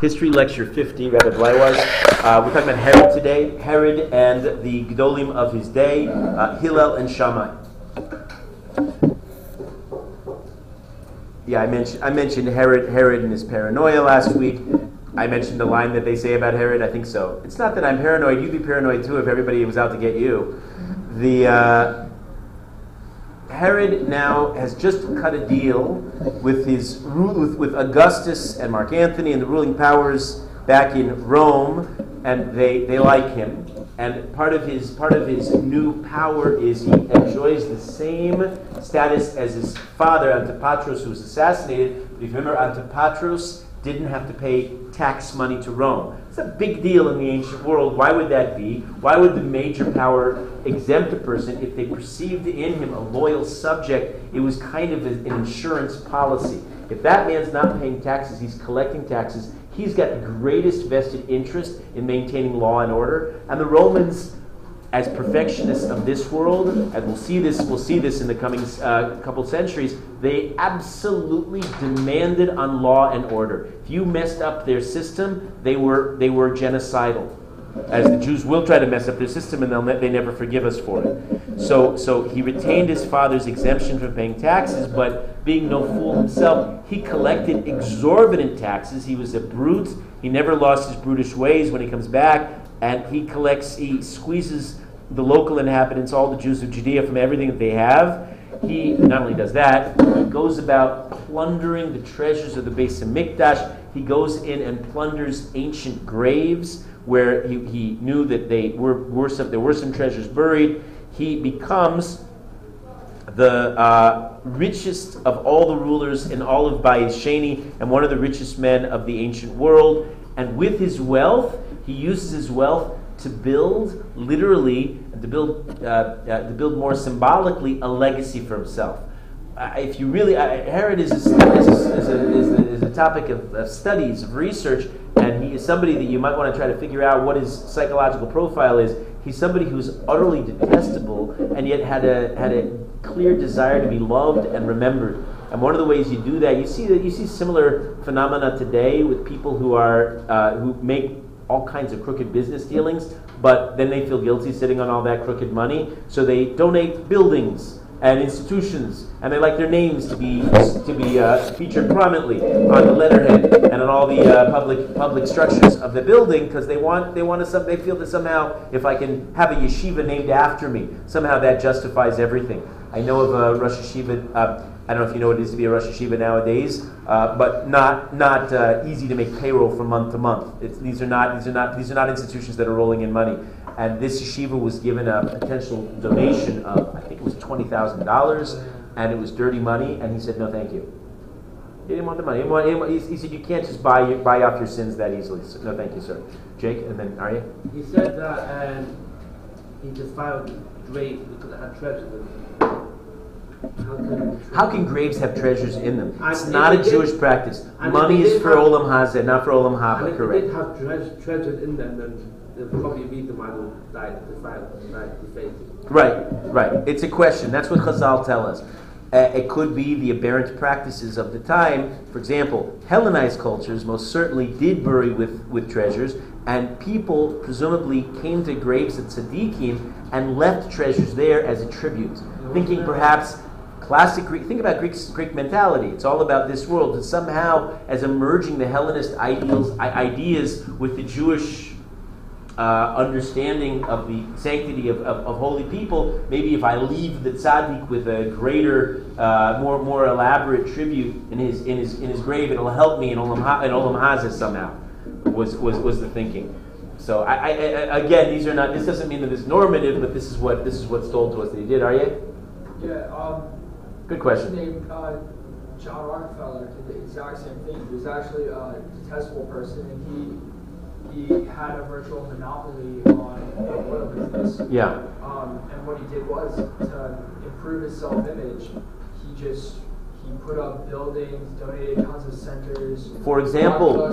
History Lecture 50, Rabbi Bleiwaz. Uh, we're talking about Herod today, Herod and the Gedolim of his day, uh, Hillel and Shammai. Yeah, I mentioned, I mentioned Herod, Herod and his paranoia last week. I mentioned the line that they say about Herod. I think so. It's not that I'm paranoid. You'd be paranoid too if everybody was out to get you. The uh, Herod now has just cut a deal with his with, with Augustus and Mark Antony and the ruling powers back in Rome, and they, they like him. And part of his part of his new power is he enjoys the same status as his father Antipatros, who was assassinated. But if you remember, Antipatros didn't have to pay tax money to Rome. A big deal in the ancient world. Why would that be? Why would the major power exempt a person if they perceived in him a loyal subject? It was kind of an insurance policy. If that man's not paying taxes, he's collecting taxes, he's got the greatest vested interest in maintaining law and order. And the Romans as perfectionists of this world, and we'll see this, we'll see this in the coming uh, couple centuries, they absolutely demanded on law and order. If you messed up their system, they were they were genocidal. As the Jews will try to mess up their system, and they'll ne- they never forgive us for it. So, so he retained his father's exemption from paying taxes, but being no fool himself, he collected exorbitant taxes. He was a brute. He never lost his brutish ways when he comes back and he collects, he squeezes the local inhabitants, all the Jews of Judea, from everything that they have. He not only does that, he goes about plundering the treasures of the Beis Hamikdash. He goes in and plunders ancient graves where he, he knew that they were, were some, there were some treasures buried. He becomes the uh, richest of all the rulers in all of Bayis Sheni and one of the richest men of the ancient world. And with his wealth, he uses his wealth to build, literally, to build, uh, uh, to build more symbolically, a legacy for himself. Uh, if you really, Herod is a, is, a, is, a, is, a, is a topic of, of, studies, of research, and he is somebody that you might want to try to figure out what his psychological profile is. He's somebody who's utterly detestable, and yet had a had a clear desire to be loved and remembered. And one of the ways you do that, you see that you see similar phenomena today with people who are uh, who make all kinds of crooked business dealings, but then they feel guilty sitting on all that crooked money, so they donate buildings and institutions, and they like their names to be to be uh, featured prominently on the letterhead and on all the uh, public public structures of the building because they want they want to some they feel that somehow if I can have a yeshiva named after me, somehow that justifies everything. I know of a Rosh Yeshiva. Uh, I don't know if you know what it is to be a Rosh Yeshiva nowadays, uh, but not not uh, easy to make payroll from month to month. These are not these are not these are not institutions that are rolling in money. And this yeshiva was given a potential donation of I think it was twenty thousand dollars, and it was dirty money. And he said no, thank you. He didn't want the money. He, want, he, want, he said you can't just buy buy off your sins that easily. So, no, thank you, sir. Jake, and then Arya. He said that um, he defiled grave because it had treasure how can graves have treasures in them? It's not a Jewish practice. Money is for Olam Hazeh, not for Olam Haba, correct? If they have treasures in them, then they'll probably read the Bible like the faith. Right, right. It's a question. That's what Chazal tell us. Uh, it could be the aberrant practices of the time. For example, Hellenized cultures most certainly did bury with, with treasures, and people presumably came to graves at tzaddikim and left treasures there as a tribute, thinking perhaps classic Greek, think about Greek, Greek mentality. It's all about this world. And somehow, as emerging the Hellenist ideals, ideas with the Jewish uh, understanding of the sanctity of, of, of, holy people, maybe if I leave the tzaddik with a greater, uh, more more elaborate tribute in his in his in his grave, it'll help me in Olam, ha- in Olam Hazeh somehow. Was, was was the thinking. So I, I, I, again, these are not. This doesn't mean that it's normative, but this is what this is what's told to us that he did. Are you? Yeah. Um, Good question. Named uh, John Rockefeller did the exact same thing. He was actually a detestable person, and he he had a virtual monopoly on the oil business. Yeah. Um, and what he did was to improve his self-image. He just he put up buildings, donated tons of centers. For example,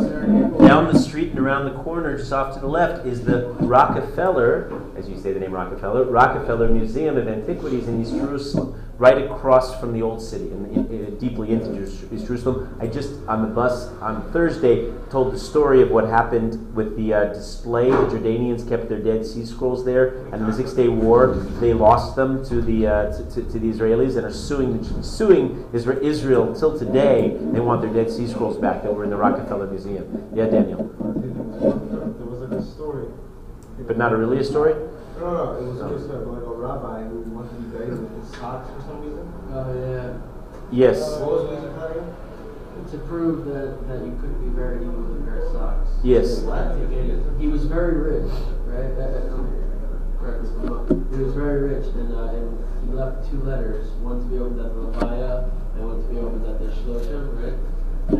down the street and around the corner, just off to the left, is the Rockefeller, as you say the name Rockefeller, Rockefeller Museum of Antiquities in East Jerusalem right across from the old city, and in, in, deeply into Jerusalem. I just on the bus on Thursday told the story of what happened with the uh, display. The Jordanians kept their Dead Sea Scrolls there, and in the Six Day War, they lost them to the uh, to, to, to, the Israelis and are suing suing Israel till today. They want their Dead Sea Scrolls back that were in the Rockefeller Museum. Yeah, Daniel. There was a story. But not a really a story. No, no, it was just like a rabbi who wanted to be buried with his socks for some reason. Oh, yeah. Yes. What was the reason for that? To prove that, that you couldn't be buried even with a pair of socks. Yes. He was very rich, right? Uh, uh, correct me if He was very rich, and, uh, and he left two letters, one to be opened at the Levaya and one to be opened at the Shloshim, right?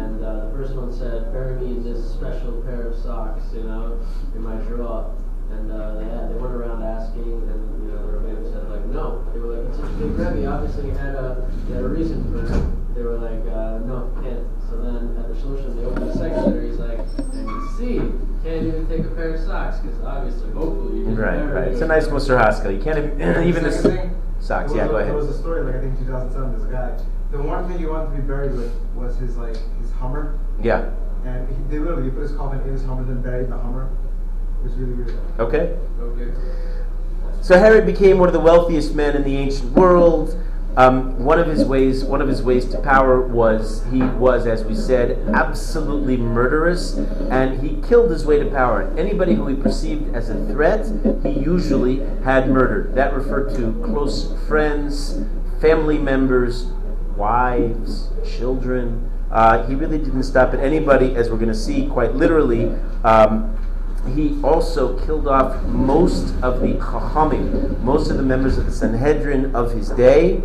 And uh, the first one said, bury me in this special pair of socks, you know, in my drawer. And uh, they, had, they went around asking, and you know, the rabbi said like, no. They were like, it's such a big Rebbe. Obviously, he had a, he had a reason for it. They were like, uh, no, can't. So then at the Shloshim, they opened the second letter. He's like, and you see, can't even take a pair of socks because obviously, hopefully, you can. Right, right. It's a nice Musar Haskel. You can't even, even the socks. Yeah, go ahead. There was a story like I think 2007. This guy, the one thing he wanted to be buried with was his like his Hummer. Yeah. And he, they literally he put his coffin in his Hummer, then buried the Hummer. Weird. Okay. Okay. So Herod became one of the wealthiest men in the ancient world. Um, one of his ways, one of his ways to power was he was, as we said, absolutely murderous, and he killed his way to power. Anybody who he perceived as a threat, he usually had murdered. That referred to close friends, family members, wives, children. Uh, he really didn't stop at anybody, as we're going to see quite literally. Um, he also killed off most of the Chachamim, most of the members of the Sanhedrin of his day.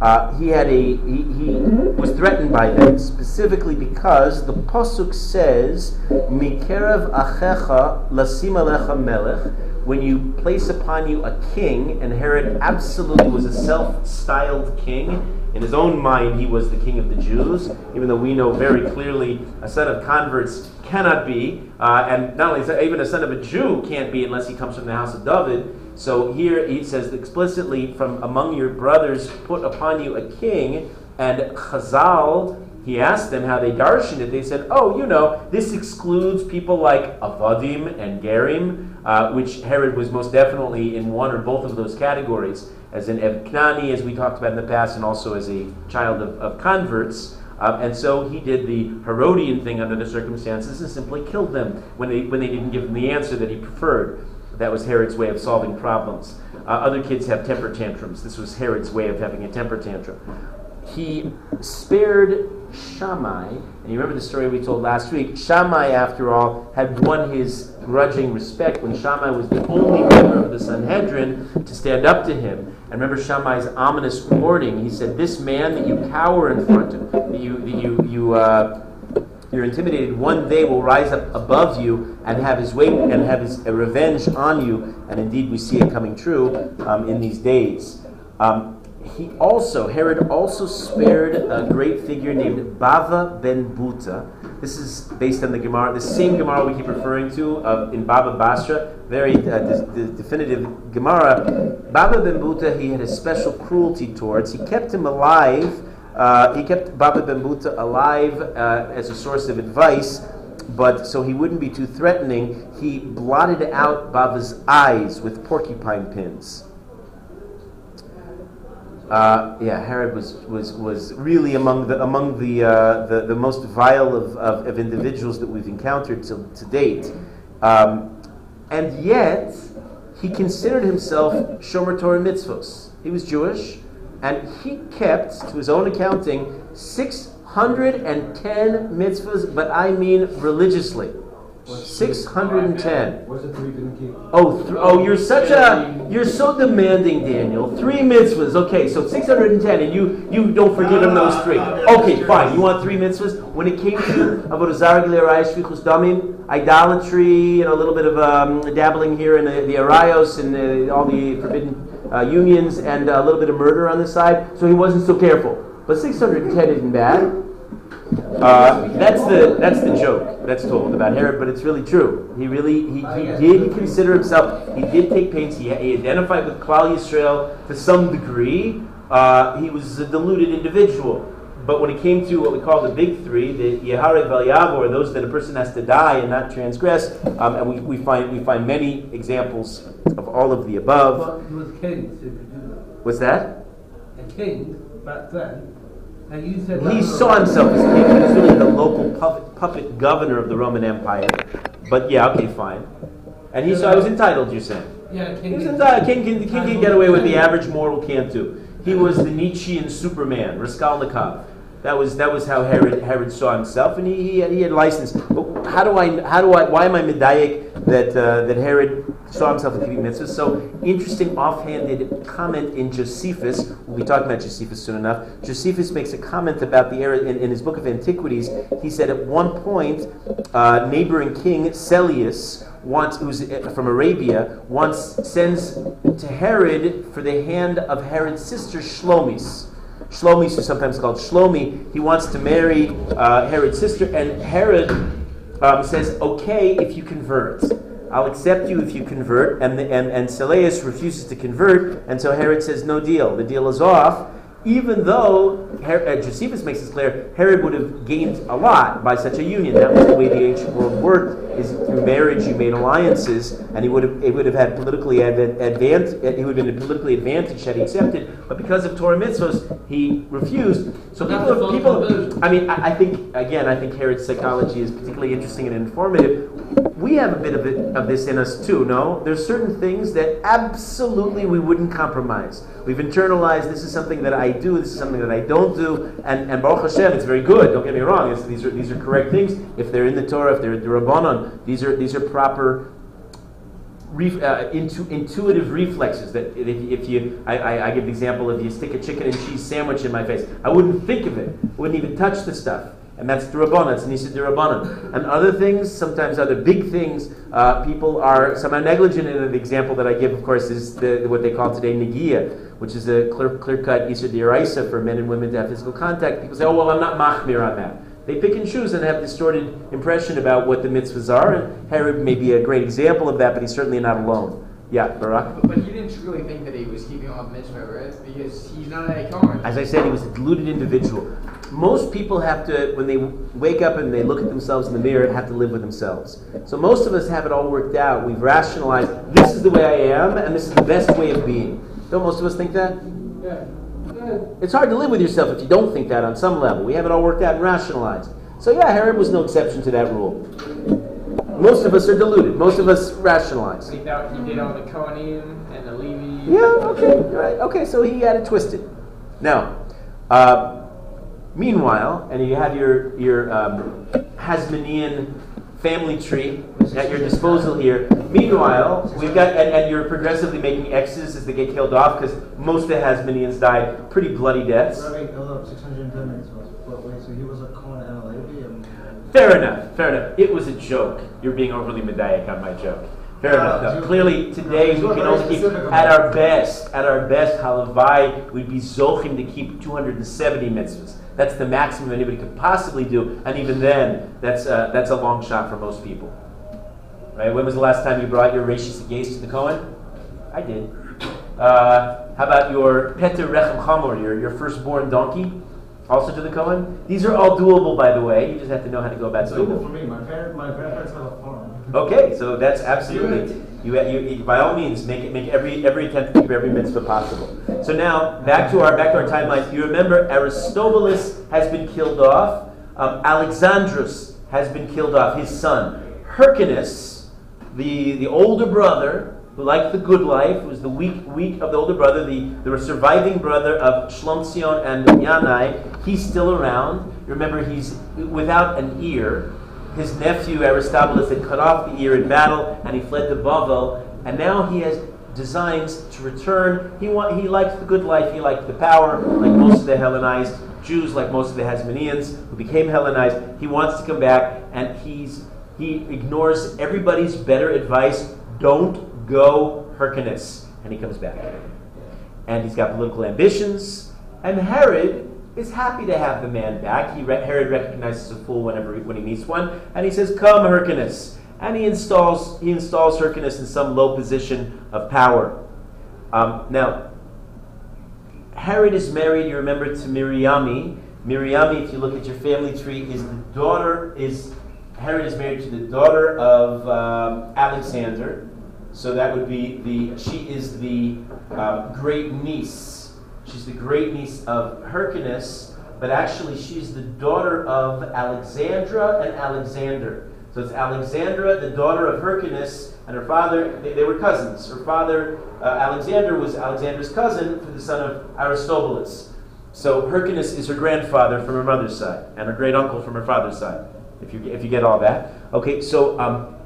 Uh, he had a he, he, was threatened by them specifically because the pasuk says mikerev achecha lasim alecha melech when you place upon you a king and Herod absolutely was a self-styled king. In his own mind he was the king of the Jews even though we know very clearly a son of converts cannot be uh, and not only that, even a son of a Jew can't be unless he comes from the house of David so here he says explicitly, from among your brothers put upon you a king. And Chazal, he asked them how they darshan it. They said, oh, you know, this excludes people like Avadim and Gerim, uh, which Herod was most definitely in one or both of those categories, as an Evknani, as we talked about in the past, and also as a child of, of converts. Uh, and so he did the Herodian thing under the circumstances and simply killed them when they, when they didn't give him the answer that he preferred. That was Herod's way of solving problems. Uh, other kids have temper tantrums. This was Herod's way of having a temper tantrum. He spared Shammai, and you remember the story we told last week. Shammai, after all, had won his grudging respect when Shammai was the only member of the Sanhedrin to stand up to him. And remember Shammai's ominous warning. He said, "This man that you cower in front of, that you that you you." Uh, you're intimidated, one day will rise up above you and have his weight and have his revenge on you. And indeed, we see it coming true um, in these days. Um, he also, Herod also spared a great figure named Bava ben Buta. This is based on the Gemara, the same Gemara we keep referring to uh, in Baba Basra, very uh, de- definitive Gemara. Baba ben Buta, he had a special cruelty towards. He kept him alive uh, he kept Baba Ben Buta alive uh, as a source of advice, but so he wouldn't be too threatening, he blotted out Baba's eyes with porcupine pins. Uh, yeah, Herod was, was, was really among the among the, uh, the, the most vile of, of, of, individuals that we've encountered to, to date, um, and yet he considered himself Shomer Torah mitzvos. He was Jewish and he kept, to his own accounting, 610 mitzvahs, but I mean religiously. 610. What's the three didn't keep? Oh, th- oh, you're such a, you're so demanding, Daniel. Three mitzvahs. Okay, so 610, and you, you don't forgive him those three. Okay, fine. You want three mitzvahs? When it came to about damim, idolatry, and a little bit of um, dabbling here in the, the arayos and the, all the forbidden uh, unions and a little bit of murder on the side, so he wasn't so careful. But 610 isn't bad. Uh, that's the that's the joke that's told about Herod, but it's really true. He really he, he did consider himself. He did take pains. He, he identified with Klal Yisrael to some degree, uh, he was a deluded individual. But when it came to what we call the big three, the Yeharev Yavor, those that a person has to die and not transgress, um, and we, we, find, we find many examples of all of the above. He was kings who could do that. What's that? A king back then, and you said He saw himself as king. He was really the local puppet, puppet governor of the Roman Empire. But yeah, okay, fine. And he saw he was entitled, you're saying? Yeah, He king. was entitled. King can, king can get away with the average mortal can't do. He was the Nietzschean Superman, Raskolnikov. That was that was how Herod Herod saw himself, and he, he, had, he had license. But how do I how do I why am I medayik that uh, that Herod saw himself as keeping mitzvahs? So interesting offhanded comment in Josephus. We'll be talking about Josephus soon enough. Josephus makes a comment about the era in, in his book of Antiquities. He said at one point, uh, neighboring king Syllaeus wants who's uh, from Arabia sends to Herod for the hand of Herod's sister Shlomis. Shlomis is sometimes called Shlomi. He wants to marry uh, Herod's sister, and Herod um, says, "Okay, if you convert, I'll accept you if you convert." And the, and and Syllaeus refuses to convert, and so Herod says, "No deal. The deal is off." Even though Her- uh, Josephus makes this clear, Herod would have gained a lot by such a union. That was the way the ancient world worked: is through marriage you made alliances, and he would have it would have had politically advan- advan- he would have been politically advantaged had he accepted. But because of Torah mitzvos, he refused. So people, people. I mean, I, I think again, I think Herod's psychology is particularly interesting and informative. We have a bit of, it, of this in us too. No, there's certain things that absolutely we wouldn't compromise. We've internalized this is something that I do, this is something that I don't do, and, and Baruch Hashem, it's very good. Don't get me wrong. It's, these are these are correct things. If they're in the Torah, if they're in the Rabbanon, these are these are proper Ref, uh, intu, intuitive reflexes that if, if you, I, I, I give the example of you stick a chicken and cheese sandwich in my face, I wouldn't think of it, wouldn't even touch the stuff. And that's the Rabbanon, it's Nisa de. And other things, sometimes other big things, uh, people are somehow negligent And. The example that I give, of course, is the, what they call today Negia, which is a clear, clear-cut Isra for men and women to have physical contact. People say, oh, well, I'm not machmir on that. They pick and choose and have distorted impression about what the mitzvahs are, and Herod may be a great example of that, but he's certainly not alone. Yeah, Barak? But, but you didn't truly think that he was keeping off mitzvah, right? Because he's not a Kohen. As I said, he was a deluded individual. Most people have to, when they wake up and they look at themselves in the mirror, have to live with themselves. So most of us have it all worked out. We've rationalized, this is the way I am, and this is the best way of being. Don't most of us think that? Yeah. Yeah. It's hard to live with yourself if you don't think that on some level. We have it all worked out and rationalized. So yeah, Herod was no exception to that rule. Most of us are deluded. Most of us rationalize. He, thought he did all the Kohanim and the Levi. Yeah, okay, right. Okay, so he had it twisted. Now, uh, meanwhile, and you have your your um, Hasmonean family tree at your disposal here. Meanwhile, we've got and, and you're progressively making X's as they get killed off because most of the Hasmoneans died pretty bloody deaths. Rabbi, hold 610 minutes. But wait, so he was a Cohen and a Levi? And, Fair enough, fair enough. It was a joke. You're being overly medaic on my joke. Fair No, enough. no, No, clearly, today we can only keep, at our best, at our best, halavai, we'd be zochim to keep 270 mitzvahs. That's the maximum anybody could possibly do, and even then, that's uh, that's a long shot for most people. Right? When was the last time you brought your rashis gaze to the Kohen? I did. Uh, how about your Peter Rechem Chamor, your, your firstborn donkey? Also to the Kohen? These are all doable, by the way. You just have to know how to go about it's doing doable them. for me. My, parent, my grandparents have a farm. Okay, so that's absolutely you, you. By all means, make make every every attempt to keep every mitzvah possible. So now back to our back to our timeline. You remember Aristobulus has been killed off. Um, Alexandros has been killed off. His son Hyrcanus, the the older brother who liked the good life, was the weak weak of the older brother, the the surviving brother of Shlomzion and Yanai. He's still around. Remember, he's without an ear his nephew Aristobulus had cut off the ear in battle, and he fled to Bavel, and now he has designs to return. He want, he liked the good life, he liked the power, like most of the Hellenized Jews, like most of the Hasmoneans who became Hellenized. He wants to come back, and he's he ignores everybody's better advice. Don't go Hyrcanus, and he comes back, and he's got political ambitions, and Herod is happy to have the man back. He Herod recognizes a fool whenever he, when he meets one, and he says, "Come, Hyrcanus," and he installs he installs Hyrcanus in some low position of power. Um, now, Herod is married, you remember, to Miriami. Miriami, if you look at your family tree, is the daughter, is Herod is married to the daughter of um, Alexander. So that would be the, she is the uh, great niece. She's the great niece of Hyrcanus, but actually she's the daughter of Alexandra and Alexander. So it's Alexandra, the daughter of Hyrcanus, and her father, they, they were cousins. Her father, uh, Alexander, was Alexander's cousin for the son of Aristobulus. So Hyrcanus is her grandfather from her mother's side, and her great uncle from her father's side. If you if you get all that, okay. So um,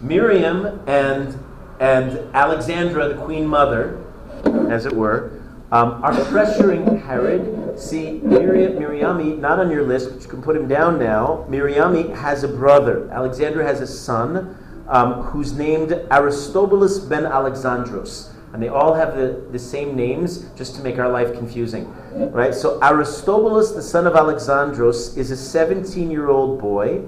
Miriam and and Alexandra, the queen mother, as it were, um, are pressuring Herod. See, Miriam, Miriami, not on your list, but you can put him down now. Miriami has a brother. Alexander has a son um, who's named Aristobulus ben Alexandros. And they all have the, the same names just to make our life confusing. Right? So Aristobulus, the son of Alexandros, is a 17 year old boy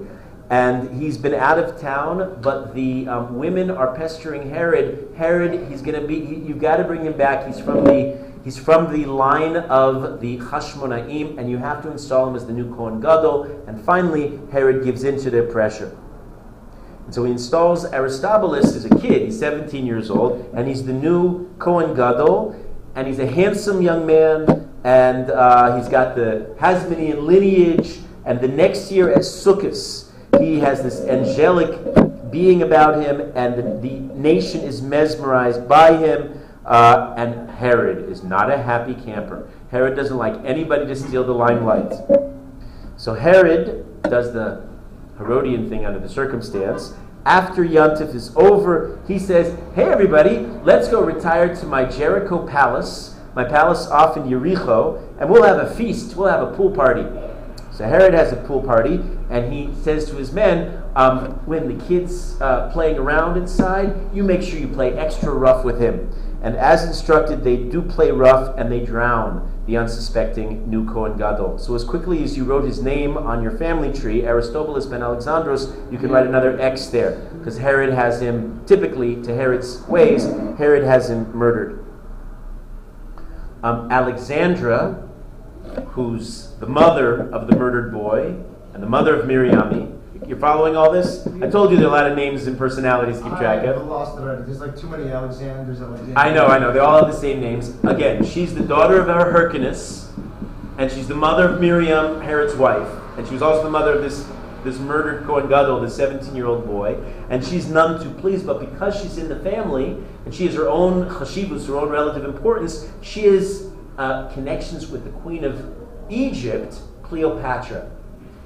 and he's been out of town, but the um, women are pestering Herod. Herod, he's going to be. He, you've got to bring him back. He's from the. He's from the line of the Hashmonaim, and you have to install him as the new Kohen Gadol. And finally, Herod gives in to their pressure. And so he installs Aristobulus as a kid. He's 17 years old, and he's the new Kohen Gadol, and he's a handsome young man, and uh, he's got the Hasmonean lineage. And the next year at Sukkot, he has this angelic being about him, and the, the nation is mesmerized by him. Uh, and Herod is not a happy camper. Herod doesn't like anybody to steal the limelight. So Herod does the Herodian thing under the circumstance. After Yontif is over, he says, Hey everybody, let's go retire to my Jericho palace, my palace off in Jericho, and we'll have a feast, we'll have a pool party. So Herod has a pool party, and he says to his men, um, when the kid's uh, playing around inside, you make sure you play extra rough with him. And as instructed, they do play rough, and they drown the unsuspecting new Kohen Gadol. So as quickly as you wrote his name on your family tree, Aristobulus ben Alexandros, you can write another X there, because Herod has him, typically, to Herod's ways, Herod has him murdered. Um, Alexandra, who's the mother of the murdered boy and the mother of Miriami. You're following all this? I told you there are a lot of names and personalities to keep track of. I lost already. There's like too many Alexanders. Alexanders. I know, I know. They all have the same names. Again, she's the daughter of our Hyrcanus, and she's the mother of Miriam, Herod's wife, and she was also the mother of this this murdered Kohen Gadol, this 17-year-old boy, and she's none too pleased. But because she's in the family and she has her own chashivus, her own relative importance, she has uh, connections with the queen of Egypt, Cleopatra.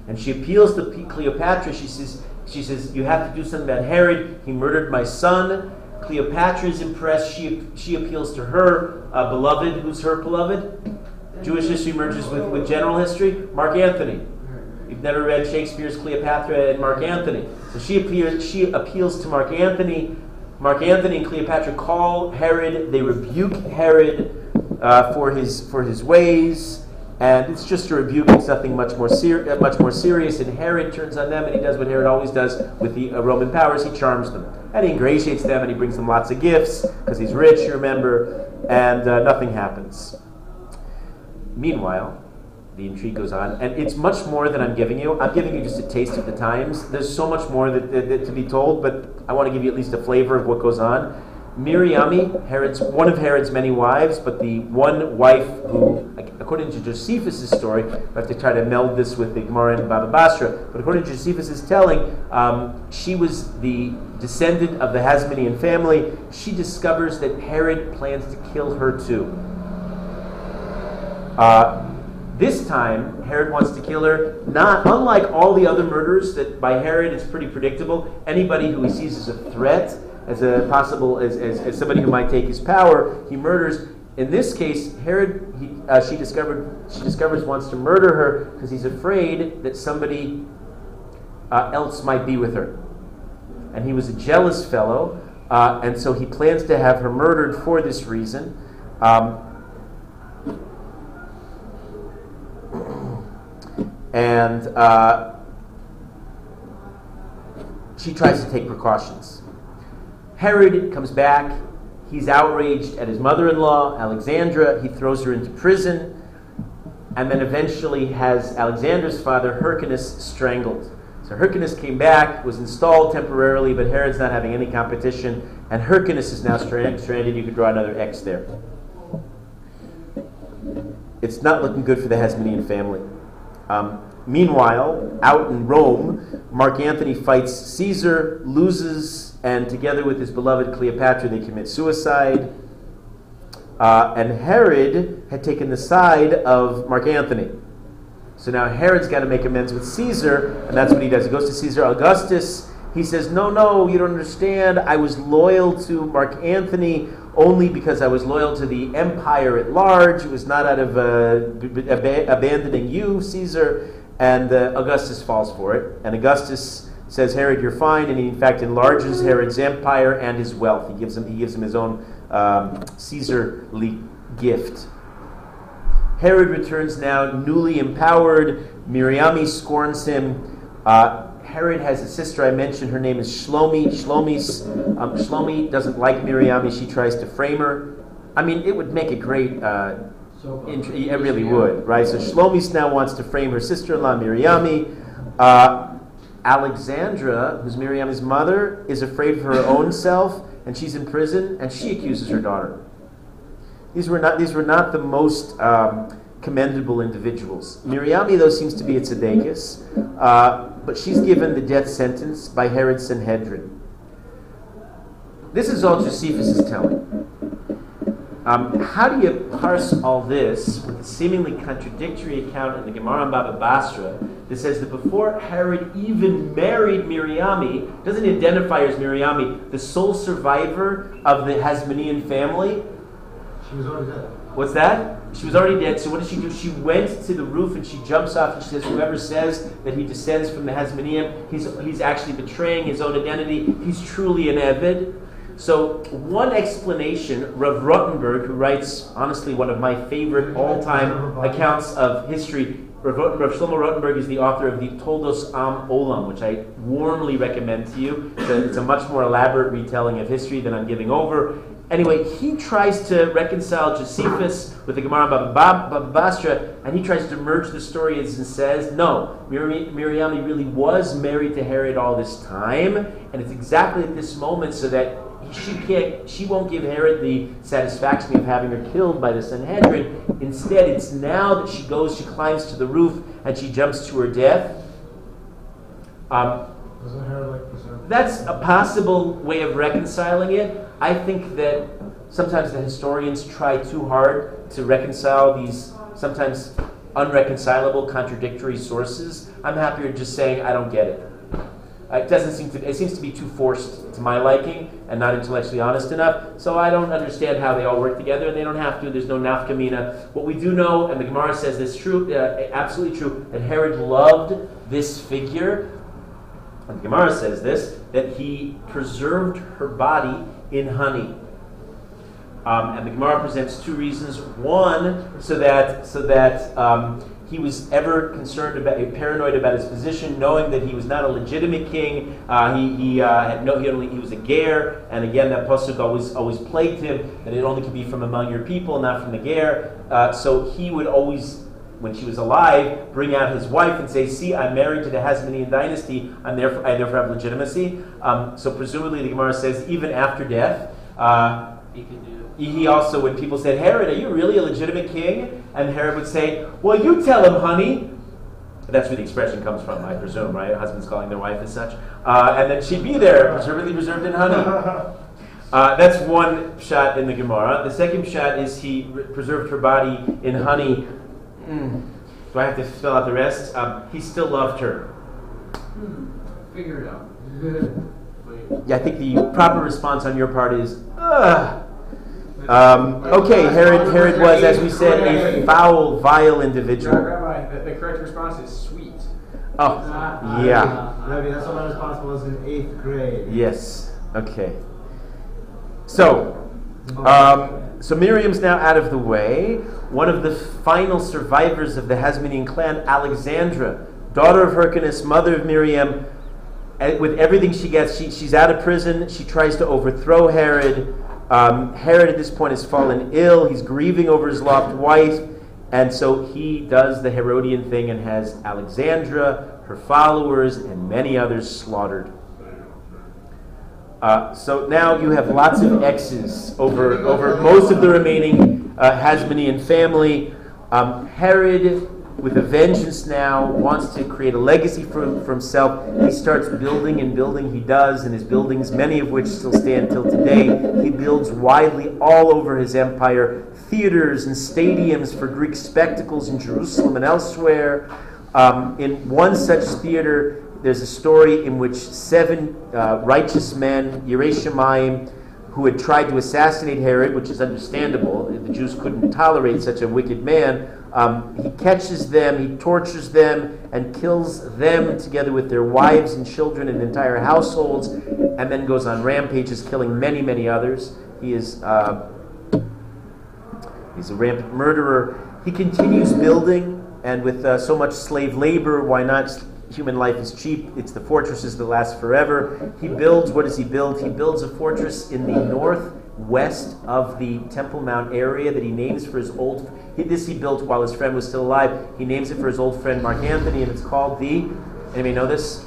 And she appeals to Cleopatra. She says, she says, You have to do something about Herod. He murdered my son. Cleopatra is impressed. She, she appeals to her uh, beloved. Who's her beloved? Jewish history merges with, with general history. Mark Antony. You've never read Shakespeare's Cleopatra and Mark Antony. So she appears, she appeals to Mark Antony. Mark Antony and Cleopatra call Herod. They rebuke Herod uh, for his for his ways. And it's just a rebuke. It's nothing much more, ser- uh, much more serious. And Herod turns on them, and he does what Herod always does with the uh, Roman powers. He charms them, and he ingratiates them, and he brings them lots of gifts because he's rich. You remember, and uh, nothing happens. Meanwhile, the intrigue goes on, and it's much more than I'm giving you. I'm giving you just a taste of the times. There's so much more that, that, that to be told, but I want to give you at least a flavor of what goes on. Miriami, Herod's one of Herod's many wives, but the one wife who, according to Josephus' story, I have to try to meld this with the Gemara and Baba Basra, but according to Josephus' telling, um, she was the descendant of the Hasmonean family. She discovers that Herod plans to kill her too. Uh, this time, Herod wants to kill her. Not unlike all the other murders that by Herod, it's pretty predictable. Anybody who he sees as a threat, as a possible, as, as, as somebody who might take his power, he murders. In this case, Herod, he, uh, she discovered, she discovers wants to murder her because he's afraid that somebody uh, else might be with her, and he was a jealous fellow, uh, and so he plans to have her murdered for this reason. Um, and uh, she tries to take precautions. Herod comes back. He's outraged at his mother in law, Alexandra. He throws her into prison, and then eventually has Alexandra's father, Hyrcanus, strangled. So Hyrcanus came back, was installed temporarily, but Herod's not having any competition, and Hyrcanus is now stranded. You could draw another X there. It's not looking good for the Hasmonean family. Um, meanwhile, out in Rome, Mark Antony fights Caesar, loses, and together with his beloved Cleopatra, they commit suicide. Uh, and Herod had taken the side of Mark Antony. So now Herod's got to make amends with Caesar, and that's what he does. He goes to Caesar Augustus. He says, No, no, you don't understand. I was loyal to Mark Antony only because I was loyal to the empire at large. It was not out of uh, ab- abandoning you, Caesar. And uh, Augustus falls for it. And Augustus says, Herod, you're fine. And he, in fact, enlarges Herod's empire and his wealth. He gives him, he gives him his own um, Caesarly gift. Herod returns now newly empowered. Miriami scorns him. Uh, Herod has a sister I mentioned. Her name is Shlomi. Shlomi's, um, Shlomi doesn't like Miriami. She tries to frame her. I mean, it would make a great. Uh, int- it really would, right? So Shlomi now wants to frame her sister-in-law Miriami. Uh, Alexandra, who's Miriam's mother, is afraid for her own self, and she's in prison, and she accuses her daughter. These were not, these were not the most um, commendable individuals. Miriami, though, seems to be a tzedekis, uh, but she's given the death sentence by Herod Sanhedrin. This is all Josephus is telling. Um, how do you parse all this seemingly contradictory account in the Gemara and Baba Basra that says that before Herod even married Miriami, doesn't identify her as Miriami, the sole survivor of the Hasmonean family? She was already dead. What's that? She was already dead. So what did she do? She went to the roof and she jumps off and she says, "Whoever says that he descends from the Hasmonean, he's he's actually betraying his own identity. He's truly an Evid." So one explanation, Rav Rottenberg, who writes honestly one of my favorite all-time accounts of history, Rav, Rot- Shlomo Rottenberg is the author of the Toldos Am Olam, which I warmly recommend to you. It's a, it's a much more elaborate retelling of history than I'm giving over. Anyway, he tries to reconcile Josephus with the Gemara Baba Bab- Basra, and he tries to merge the stories and says, no, Miri- Miriam really was married to Herod all this time, and it's exactly at this moment so that she can't, she won't give Herod the satisfaction of having her killed by the Sanhedrin. Instead, it's now that she goes, she climbs to the roof, and she jumps to her death. Um, Wasn't her like preserved? that's a possible way of reconciling it. I think that sometimes the historians try too hard to reconcile these sometimes unreconcilable, contradictory sources. I'm happier just saying I don't get it. Uh, It doesn't seem to. It seems to be too forced to my liking and not intellectually honest enough. So I don't understand how they all work together, and they don't have to. There's no nafkamina. What we do know, and the Gemara says this true, uh, absolutely true, that Herod loved this figure and the Gemara says this that he preserved her body in honey. Um, and the Gemara presents two reasons. One, so that so that um, he was ever concerned about, paranoid about his position, knowing that he was not a legitimate king. Uh, he he uh, had no, he only he was a ger, and again that pasuk always always plagued him that it only could be from among your people, not from the ger. Uh, so he would always when she was alive, bring out his wife and say, "See, I'm married to the Hasmonean dynasty. I'm therefore, I therefore have legitimacy." Um, so presumably, the Gemara says, even after death, uh, He do. He also, when people said, "Herod, are you really a legitimate king?" and Herod would say, "Well, you tell him, honey." That's where the expression comes from, I presume, right? Husbands calling their wife as such, uh, and then she'd be there, preservedly preserved in honey. Uh, that's one shot in the Gemara. The second shot is he re- preserved her body in honey. Mm. Do I have to spell out the rest? Um, he still loved her. Figure it out. Yeah, I think the proper response on your part is, ugh. Um, okay, Herod, Herod was, as we said, a foul, vile individual. The, the correct response is sweet. Oh, yeah. Rabbi, that's what my response was in eighth grade. Yes. Okay. So, um, so Miriam's now out of the way. One of the final survivors of the Hasmonean clan, Alexandra, daughter of Hyrcanus, mother of Miriam, with everything she gets, she, she's out of prison. She tries to overthrow Herod. Um, Herod at this point has fallen ill. He's grieving over his lost wife. And so he does the Herodian thing and has Alexandra, her followers, and many others slaughtered. Uh, so now you have lots of X's over, over most of the remaining uh, Hasmonean family. Um, Herod, with a vengeance now, wants to create a legacy for, for himself. He starts building and building. He does, and his buildings, many of which still stand till today, he builds widely all over his empire theaters and stadiums for Greek spectacles in Jerusalem and elsewhere. Um, in one such theater, there's a story in which seven uh, righteous men, Yerei Shemayim, who had tried to assassinate Herod, which is understandable. The Jews couldn't tolerate such a wicked man. Um, he catches them, he tortures them, and kills them together with their wives and children and entire households, and then goes on rampages, killing many, many others. He is uh, he's a rampant murderer. He continues building, and with uh, so much slave labor, why not human life is cheap. It's the fortresses that last forever. He builds, what does he build? He builds a fortress in the northwest of the Temple Mount area that he names for his old. He, this he built while his friend was still alive. He names it for his old friend Mark Antony, and it's called the. Anybody know this?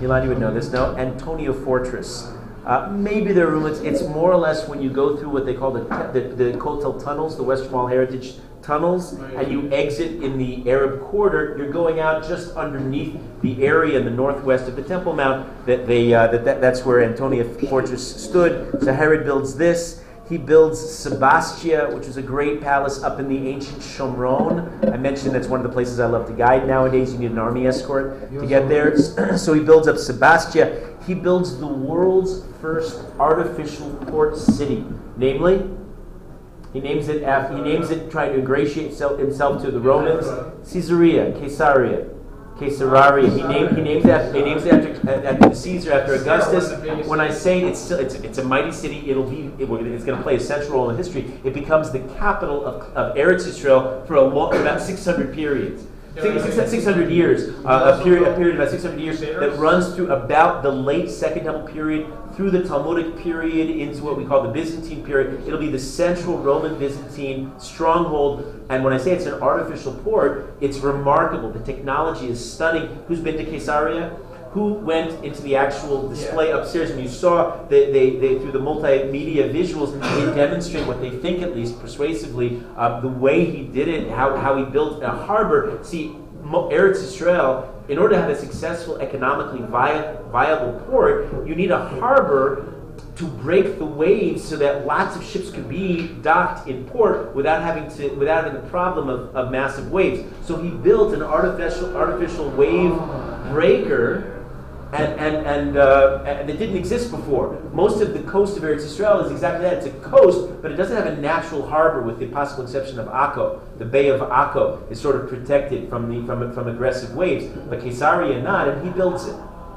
Elon, you would know this. No, Antonia Fortress. Uh, maybe there are rumors. It's more or less when you go through what they call the the, the Kotel tunnels, the West Wall Heritage tunnels and you exit in the Arab quarter, you're going out just underneath the area in the northwest of the Temple Mount. That they uh, that, that that's where Antonia Fortress stood. So Herod builds this. He builds Sebastia, which is a great palace up in the ancient Shomron. I mentioned that's one of the places I love to guide nowadays. You need an army escort to get there. So he builds up Sebastia. He builds the world's first artificial port city, namely he names it after, he names it trying to ingratiate himself to the Romans. Caesarea, Caesarea, Caesarea. He named he names that he names it after, after Caesar after Augustus. When I say it's still it's, it's a mighty city, it'll be it, it's going to play a central role in history. It becomes the capital of, of Eretz Israel for a long, about 600 periods. 600 years, uh, a period, a period of about 600 years that runs through about the late Second Temple period through the Talmudic period into what we call the Byzantine period. It'll be the central Roman Byzantine stronghold. And when I say it's an artificial port, it's remarkable. The technology is stunning. Who's been to Caesarea? Who went into the actual display upstairs and you saw they, they, they through the multimedia visuals they demonstrate what they think at least persuasively uh, the way he did it how, how he built a harbor see Eretz Israel in order to have a successful economically vi- viable port you need a harbor to break the waves so that lots of ships could be docked in port without having to without having the problem of, of massive waves. So he built an artificial artificial wave breaker and and and, uh, and it didn't exist before. Most of the coast of Eretz Israel is exactly that. It's a coast, but it doesn't have a natural harbor, with the possible exception of Akko. The Bay of Akko is sort of protected from the from from aggressive waves, but Caesarea not, and he builds it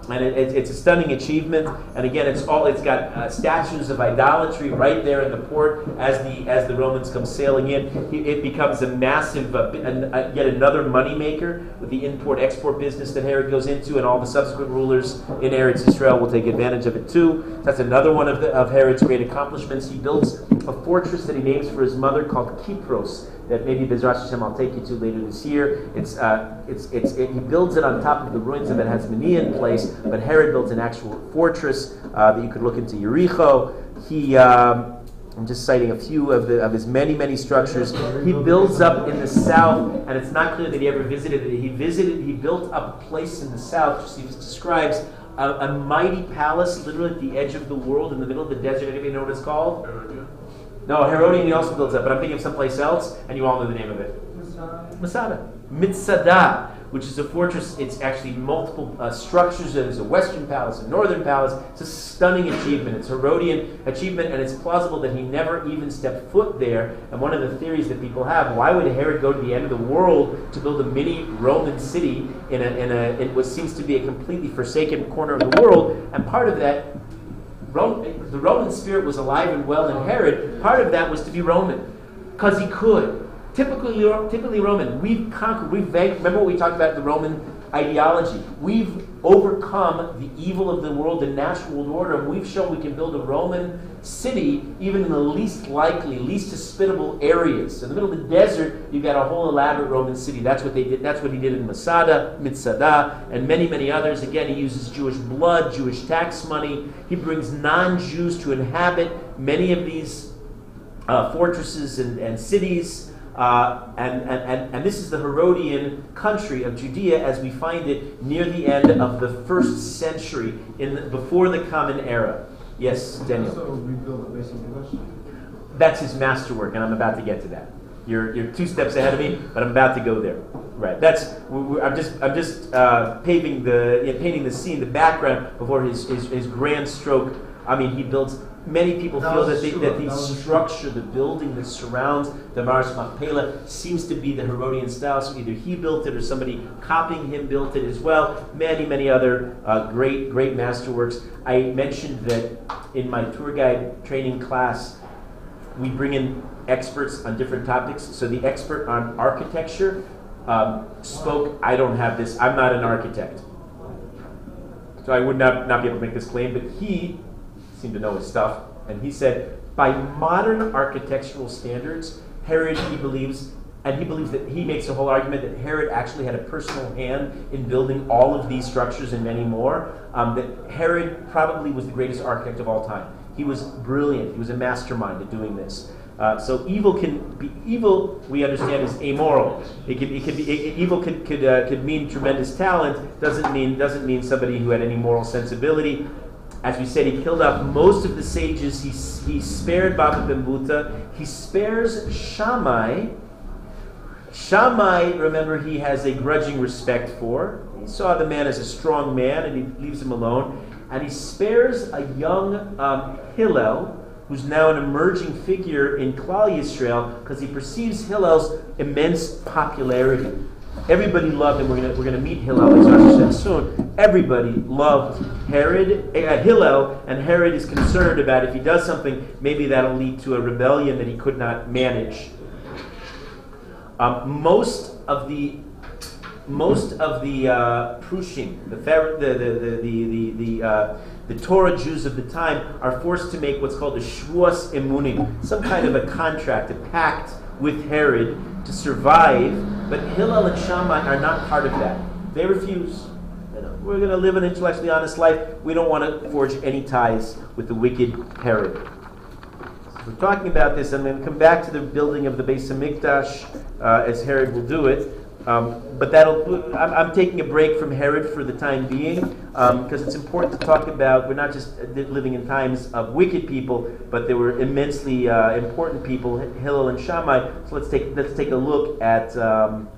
and it, it, it's a stunning achievement. And again, it's all it's got uh, statues of idolatry right there in the port as the as the Romans come sailing in. It becomes a massive, uh, uh, yet another moneymaker with the import-export business that Herod goes into, and all the subsequent rulers in Eretz Israel will take advantage of it too. That's another one of, the, of Herod's great accomplishments. He builds a fortress that he names for his mother called Kypros that maybe Bezrat Hashem I'll take you to later this year. It's, uh, it's, it's, it, he builds it on top of the ruins of it Hasmonean place, but Herod builds an actual fortress uh, that you could look into Yericho. He, um, I'm just citing a few of, the, of his many, many structures. He builds up in the south, and it's not clear that he ever visited it. He visited, he built up a place in the south, which he describes a, a, mighty palace, literally at the edge of the world, in the middle of the desert. Anybody know what it's called? No, Herodium he also builds up, but I'm thinking of someplace else, and you all know the name of it. Masada. Mitzada, which is a fortress. It's actually multiple uh, structures. There's a western palace, a northern palace. It's a stunning achievement. It's Herodian achievement, and it's plausible that he never even stepped foot there. And one of the theories that people have, why would Herod go to the end of the world to build a mini Roman city in, a, in, a, in what seems to be a completely forsaken corner of the world? And part of that the Roman spirit was alive and well in Herod. Part of that was to be Roman, because he could. Typically, typically Roman. We've conquered. We've. Remember what we talked about the Roman ideology. We've overcome the evil of the world, the natural world order. And we've shown we can build a Roman city even in the least likely, least hospitable areas. In the middle of the desert, you've got a whole elaborate Roman city. That's what they did. That's what he did in Masada, Mitzada, and many, many others. Again, he uses Jewish blood, Jewish tax money. He brings non-Jews to inhabit many of these uh, fortresses and, and cities. Uh, and, and, and, this is the Herodian country of Judea as we find it near the end of the first century, in the, before the Common Era. Yes, Daniel. Rebuild the. That's his masterwork, and I'm about to get to that. You're, you're two steps ahead of me, but I'm about to go there. Right. That's I'm just I'm just uh, paving the yeah, painting the scene, the background before his, his, his grand stroke. I mean, he builds. Many people That feel that, they, that the that structure, the building that surrounds the Mars Machpelah seems to be the Herodian style. So either he built it or somebody copying him built it as well. Many, many other uh, great, great masterworks. I mentioned that in my tour guide training class, we bring in experts on different topics. So the expert on architecture um, spoke. I don't have this. I'm not an architect, so I would not not be able to make this claim. But he seemed to know his stuff, and he said, by modern architectural standards, Herod, he believes. And he believes that he makes a whole argument that Herod actually had a personal hand in building all of these structures and many more. Um, that Herod probably was the greatest architect of all time. He was brilliant. He was a mastermind at doing this. Uh, so evil can be evil. We understand is amoral. It can, it be e- evil could could, uh, could mean tremendous talent. Doesn't mean doesn't mean somebody who had any moral sensibility. As we said, he killed off most of the sages. He, he spared Baba Ben Buta. He spares Shammai. Shammai, remember, he has a grudging respect for. He saw the man as a strong man, and he leaves him alone. And he spares a young um, Hillel, who's now an emerging figure in Klal Yisrael, because he perceives Hillel's immense popularity. Everybody loved him. We're going we're gonna meet Hillel soon. Everybody loved Herod, uh, Hillel, and Herod is concerned about if he does something, maybe that'll lead to a rebellion that he could not manage. Um, most of the most of the uh, Prushim, the, the, the, the, the, the, uh, the Torah Jews of the time, are forced to make what's called a Shvuas Emunim, some kind of a contract, a pact with Herod to survive. But Hillel and Shammai are not part of that. They refuse. We're going to live an intellectually honest life. We don't want to forge any ties with the wicked Herod. So We're talking about this. Going to come back to the building of the Beis Hamikdash uh, as Herod will do it. Um, but that'll. I'm, I'm taking a break from Herod for the time being because it's important to talk about. We're not just uh, living in times of wicked people, but there were immensely uh, important people, Hillel and Shammai. So let's take let's take a look at um,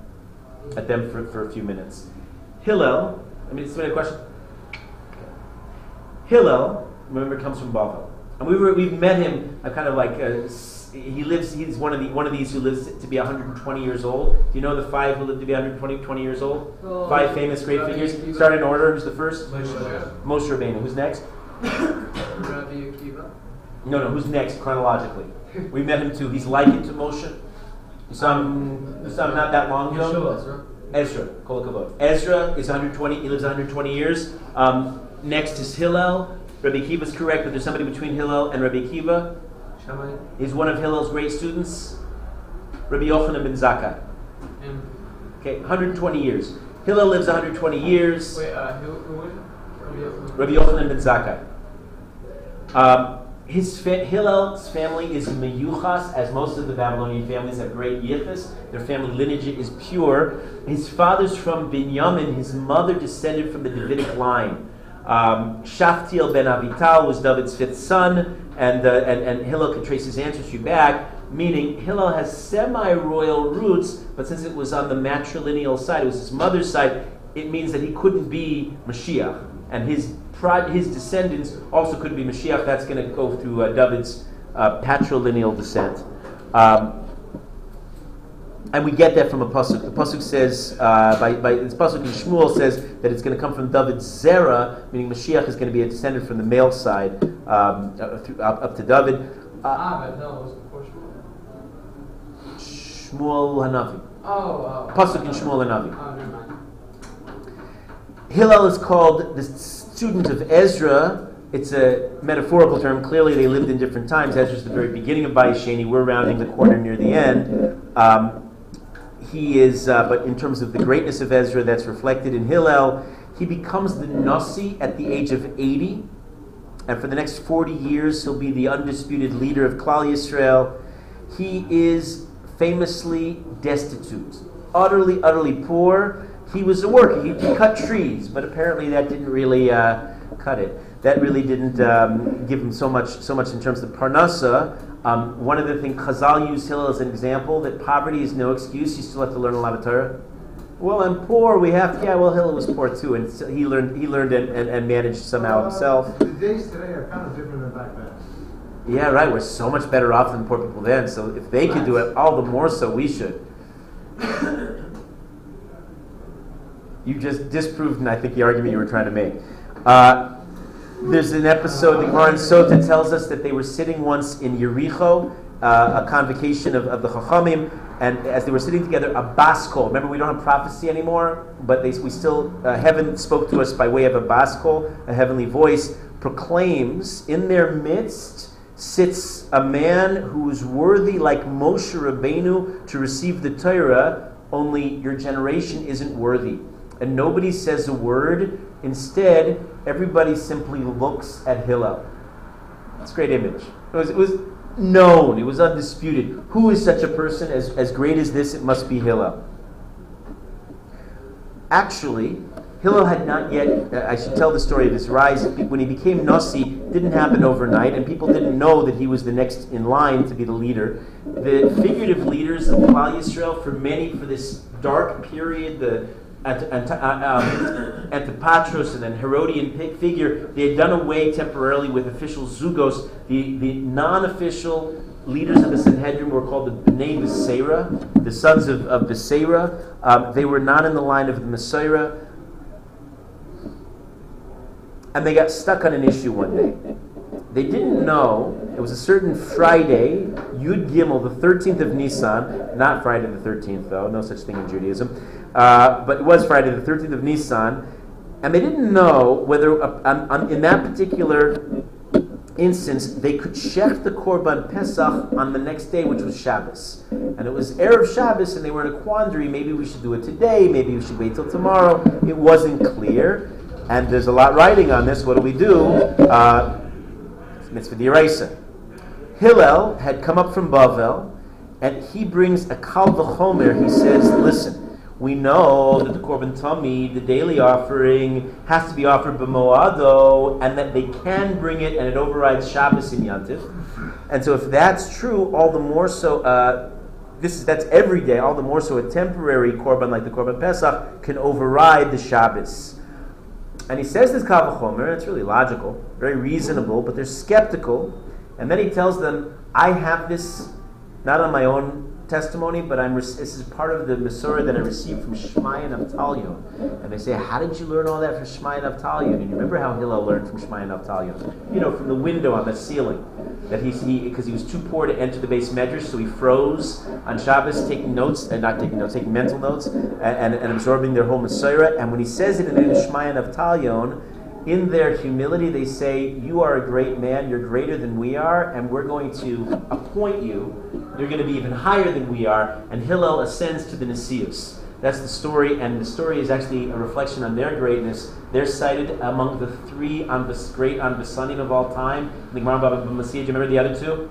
at them for, for a few minutes. Hillel. I mean, somebody a question. Hillel, remember, comes from Bavel, and we were, we've met him. uh, kind of like uh, he lives. He's one of the one of these who lives to be 120 years old. Do you know the five who live to be 120 20 years old? Oh, five famous great Rabbi figures. Akiva. Start in order. Who's the first? Moshe. Moshe Rabbeinu. Who's next? Rabbi Akiva. No, no. Who's next chronologically? We met him too. He's likened to Moshe. Some, saw him. You saw him not that long ago. Yeshua. Ezra, Kol Hakavod. Ezra is 120. He lives 120 years. Um, next is Hillel. Rabbi Akiva is correct, but there's somebody between Hillel and Rabbi Akiva. He's one of Hillel's great students. Rabbi Yochanan ben Zakkai. Okay, 120 years. Hillel lives 120 years. wait, uh, who, who? Rabbi Yochanan. Rabbi Yochanan ben Zakkai. Um, his fa- Hillel's family is meyuchas, as most of the Babylonian families have great yichus. Their family lineage is pure. His father's from Binyamin. His mother descended from the Davidic line. Um, Shaftiel ben Avital was David's fifth son, and, uh, and, and Hillel could trace his ancestry back, meaning Hillel has semi-royal roots, but since it was on the matrilineal side, it was his mother's side, it means that he couldn't be Mashiach, and his his descendants also couldn't be Mashiach. That's going to go through uh, David's uh, patrilineal descent. Um, and we get that from a pasuk. The pasuk says, uh, by, by this pasuk in Shmuel says that it's going to come from David's zera, meaning Mashiach is going to be a descendant from the male side um, uh, through, up, up to David. Uh, Ah, but no, it was before Shmuel. Shmuel Hanavi. Oh, uh, Pasuk in Shmuel Hanavi. Oh, never mind. Hillel is called the student of Ezra. It's a metaphorical term. Clearly, they lived in different times. Ezra's the very beginning of Bayis Sheni. We're rounding the corner near the end. Um, he is, uh, but in terms of the greatness of Ezra, that's reflected in Hillel. He becomes the Nasi at the age of 80. And for the next 40 years, he'll be the undisputed leader of Klal Yisrael. He is famously destitute, utterly, utterly poor. He was a worker. He, he cut trees, but apparently that didn't really uh, cut it. That really didn't um, give him so much, so much in terms of parnasa. Um, one of the things Chazal used Hillel as an example that poverty is no excuse. You still have to learn a lot of Torah. Well, I'm poor. We have to. Yeah. Well, Hillel was poor too, and so he learned. He learned and, and, and managed somehow himself. The days today are kind of different than back then. Yeah, right. We're so much better off than poor people then. So if they could do it, all the more so we should. You just disproved, I think the argument you were trying to make. Uh, there's an episode, the Gemara in Sota tells us that they were sitting once in Yericho, uh, a convocation of, of the Chachamim, and as they were sitting together, a baskol. Remember, we don't have prophecy anymore, but they, we still, uh, heaven spoke to us by way of a baskol, a heavenly voice, proclaims in their midst sits a man who is worthy, like Moshe Rabbeinu, to receive the Torah, only your generation isn't worthy. And nobody says a word. Instead, everybody simply looks at Hillel. It's a great image. It was, it was known, it was undisputed. Who is such a person as, as great as this? It must be Hillel. Actually, Hillel had not yet, uh, I should tell the story of his rise. When he became Nasi, didn't happen overnight, and people didn't know that he was the next in line to be the leader. The figurative leaders of Klal Yisrael, for many, for this dark period, the Ant- Ant- uh, um, Antipatros and then Herodian figure, they had done away temporarily with official zugos. The, the non official leaders of the Sanhedrin were called the Bnei Beseira, the sons of, of Beseira. Um, they were not in the line of the Messiah. And they got stuck on an issue one day. They didn't know it was a certain Friday, Yud Gimel, the 13th of Nisan, not Friday the 13th, though, no such thing in Judaism, uh, but it was Friday the 13th of Nisan, and they didn't know whether, uh, um, um, in that particular instance, they could shech the Korban Pesach on the next day, which was Shabbos. And it was Erev Shabbos, and they were in a quandary. Maybe we should do it today, maybe we should wait till tomorrow. It wasn't clear, and there's a lot writing on this. What do we do? Uh, mitzvah diraisa. Hillel had come up from Bavel, and he brings a kal v'chomer. He says, "Listen, we know that the korban tamid, the daily offering, has to be offered b'moado, and that they can bring it, and it overrides Shabbos and Yantiv. And so, if that's true, all the more so." Uh, this is that's every day. All the more so, a temporary korban like the korban pesach can override the Shabbos. And he says this kal v'chomer, it's really logical, very reasonable, but they're skeptical. And then he tells them, I have this not on my own testimony, but I'm this is part of the Masorah that I received from Shmaya and Avtalion. And they say, How did you learn all that from Shmaya and Avtalion? And you remember how Hillel learned from Shmaya and Avtalion? You know, from the window on the ceiling. That he, because he was too poor to enter the beis medrash, so he froze on Shabbos, taking notes, and not taking notes, taking mental notes, and, and, and absorbing their whole Masorah. And when he says it in Shmaya and Avtalion, in their humility, they say, You are a great man, you're greater than we are, and we're going to appoint you. You're going to be even higher than we are. And Hillel ascends to the Nisius. That's the story, and the story is actually a reflection on their greatness. They're cited among the three Anbas, great Anbasanim of all time. The Gemara Baba Metzia, do you remember the other two?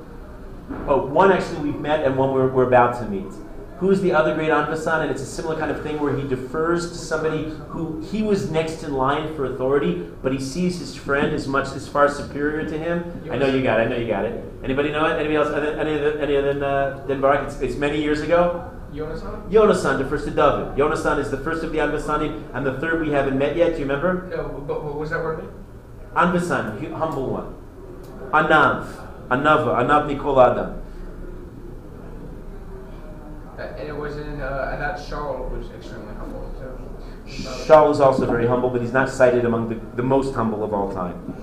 Oh, one actually we've met, and one we're, we're about to meet. Who's the other great Anbasan? And it's a similar kind of thing where he defers to somebody who he was next in line for authority, but he sees his friend as much as far superior to him. I know you got it. I know you got it. Anybody know it? Anybody else? Any other, any other than, uh, than Barak? It's, it's many years ago. Yonasan? Yonasan defers to David. Yonasan is the first of the Anbasanim, and the third we haven't met yet. Do you remember? No, but what was that word? hu- humble one. Anav. Anava. Anav Nikol Adam. And it was in, uh, and that Charles was extremely humble. So. Shaul is also very humble, but he's not cited among the, the most humble of all time.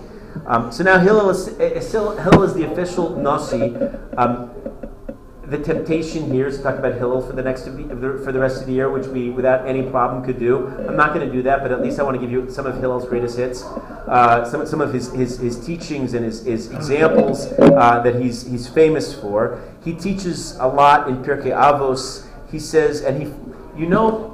Um, so now Hillel is, is still, Hillel is the official Nasi. Um, the temptation here is to talk about Hillel for the next for the rest of the year, which we without any problem could do. I'm not going to do that, but at least I want to give you some of Hillel's greatest hits, uh, some, some of his, his, his teachings and his, his examples uh, that he's he's famous for. He teaches a lot in Pirkei Avos. He says, and he, you know,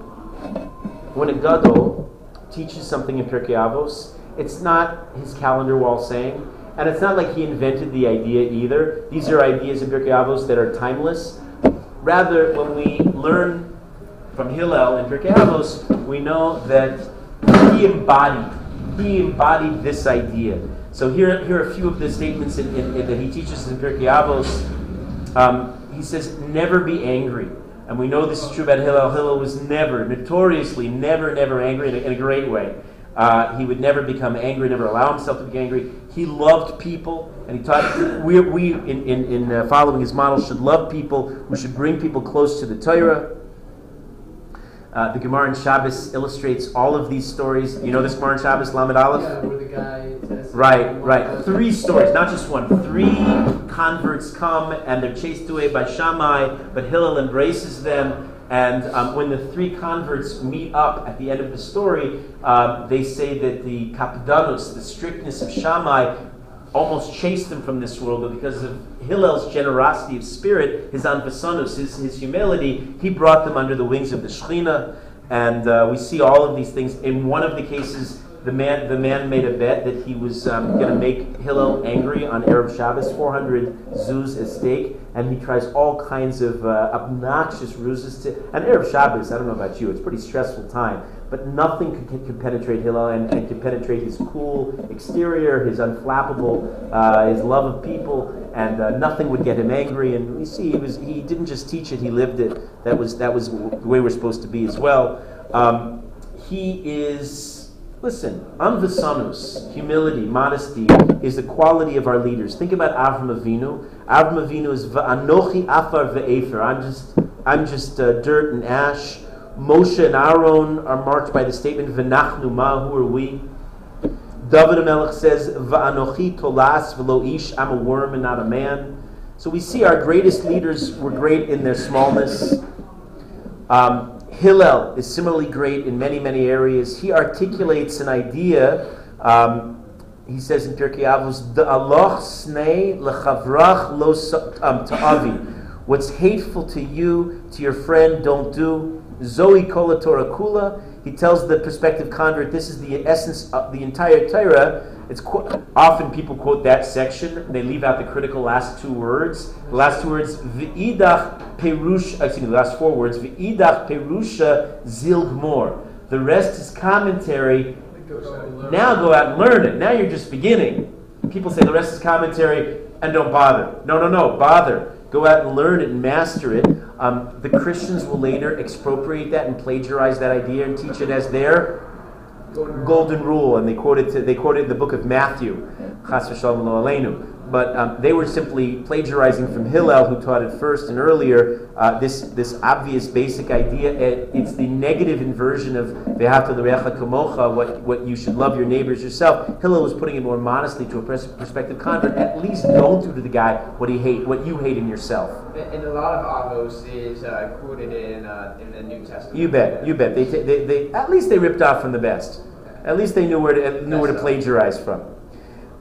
when a gadol teaches something in Pirkei Avos, it's not his calendar wall saying. And it's not like he invented the idea either. These are ideas in Pirkei Avos that are timeless. Rather, when we learn from Hillel in Pirkei Avos, we know that he embodied, he embodied this idea. So here, here are a few of the statements in, in, in, that he teaches in Pirkei Avos. Um, he says, "Never be angry." And we know this is true about Hillel. Hillel was never, notoriously, never, never angry in a, in a great way. Uh, he would never become angry, never allow himself to be angry. He loved people, and he taught we, we in, in, in uh, following his model, should love people. We should bring people close to the Torah. Uh, the Gemara in Shabbos illustrates all of these stories. You know this Gemara in Shabbos, Lamed Aleph? Yeah, where the guy. Right, right. Three stories, not just one. Three converts come and they're chased away by Shammai, but Hillel embraces them and um, when the three converts meet up at the end of the story, uh, they say that the kapdanos, the strictness of Shammai, almost chased them from this world, but because of Hillel's generosity of spirit, his anvasanus, his, his humility, he brought them under the wings of the Shekhinah. And uh, we see all of these things. In one of the cases, the man, the man made a bet that he was um, going to make Hillel angry on Erev Shabbos, 400 zuz at stake, and he tries all kinds of uh, obnoxious ruses to. And Erev Shabbos, I don't know about you, it's pretty stressful time, but nothing can penetrate Hillel and, and, penetrate his cool exterior, his unflappable, uh, his love of people, and uh, nothing would get him angry. And we see he was he didn't just teach it, he lived it. That was that was the way we're supposed to be as well. Um, he is Listen, amvasanus, humility, modesty, is the quality of our leaders. Think about Avram Avinu. Avram Avinu is va'anochi afar ve'efer. I'm just, I'm just uh, dirt and ash. Moshe and Aaron are marked by the statement v'nachnu ma. Who are we? David Melech says va'anochi tolas v'lo ish. I'm a worm and not a man. So we see our greatest leaders were great in their smallness. Um, Hillel is similarly great in many, many areas. He articulates an idea. Um, he says in Pirkei Avos, "Da'aloch snei lechavrach lo um, ta'avi." What's hateful to you, to your friend, don't do. Zoe kola Torah kula. He tells the prospective convert, this is the essence of the entire Torah. It's qu- often people quote that section. They leave out the critical last two words. The last two words, v'idach perush. Excuse me, the last four words, v'idach perusha zilgmor. The rest is commentary. Now go out and learn it. Now you're just beginning. People say the rest is commentary and don't bother. No, no, no, bother. Go out and learn it and master it. Um, the Christians will later expropriate that and plagiarize that idea and teach it as their golden rule, and they quoted to, they quoted the book of Matthew, Chas v'shalom lo aleinu. But um, they were simply plagiarizing from Hillel, who taught it first and earlier. Uh, this this obvious basic idea. It, it's the negative inversion of l'recha kamocha. What what you should love your neighbors yourself. Hillel was putting it more modestly to a prospective convert. At least don't do to the guy what he hate, what you hate in yourself. And a lot of Avos is uh, quoted in uh, in the New Testament. You bet, you bet. They, they, they at least they ripped off from the best. At least they knew where to knew where to plagiarize from.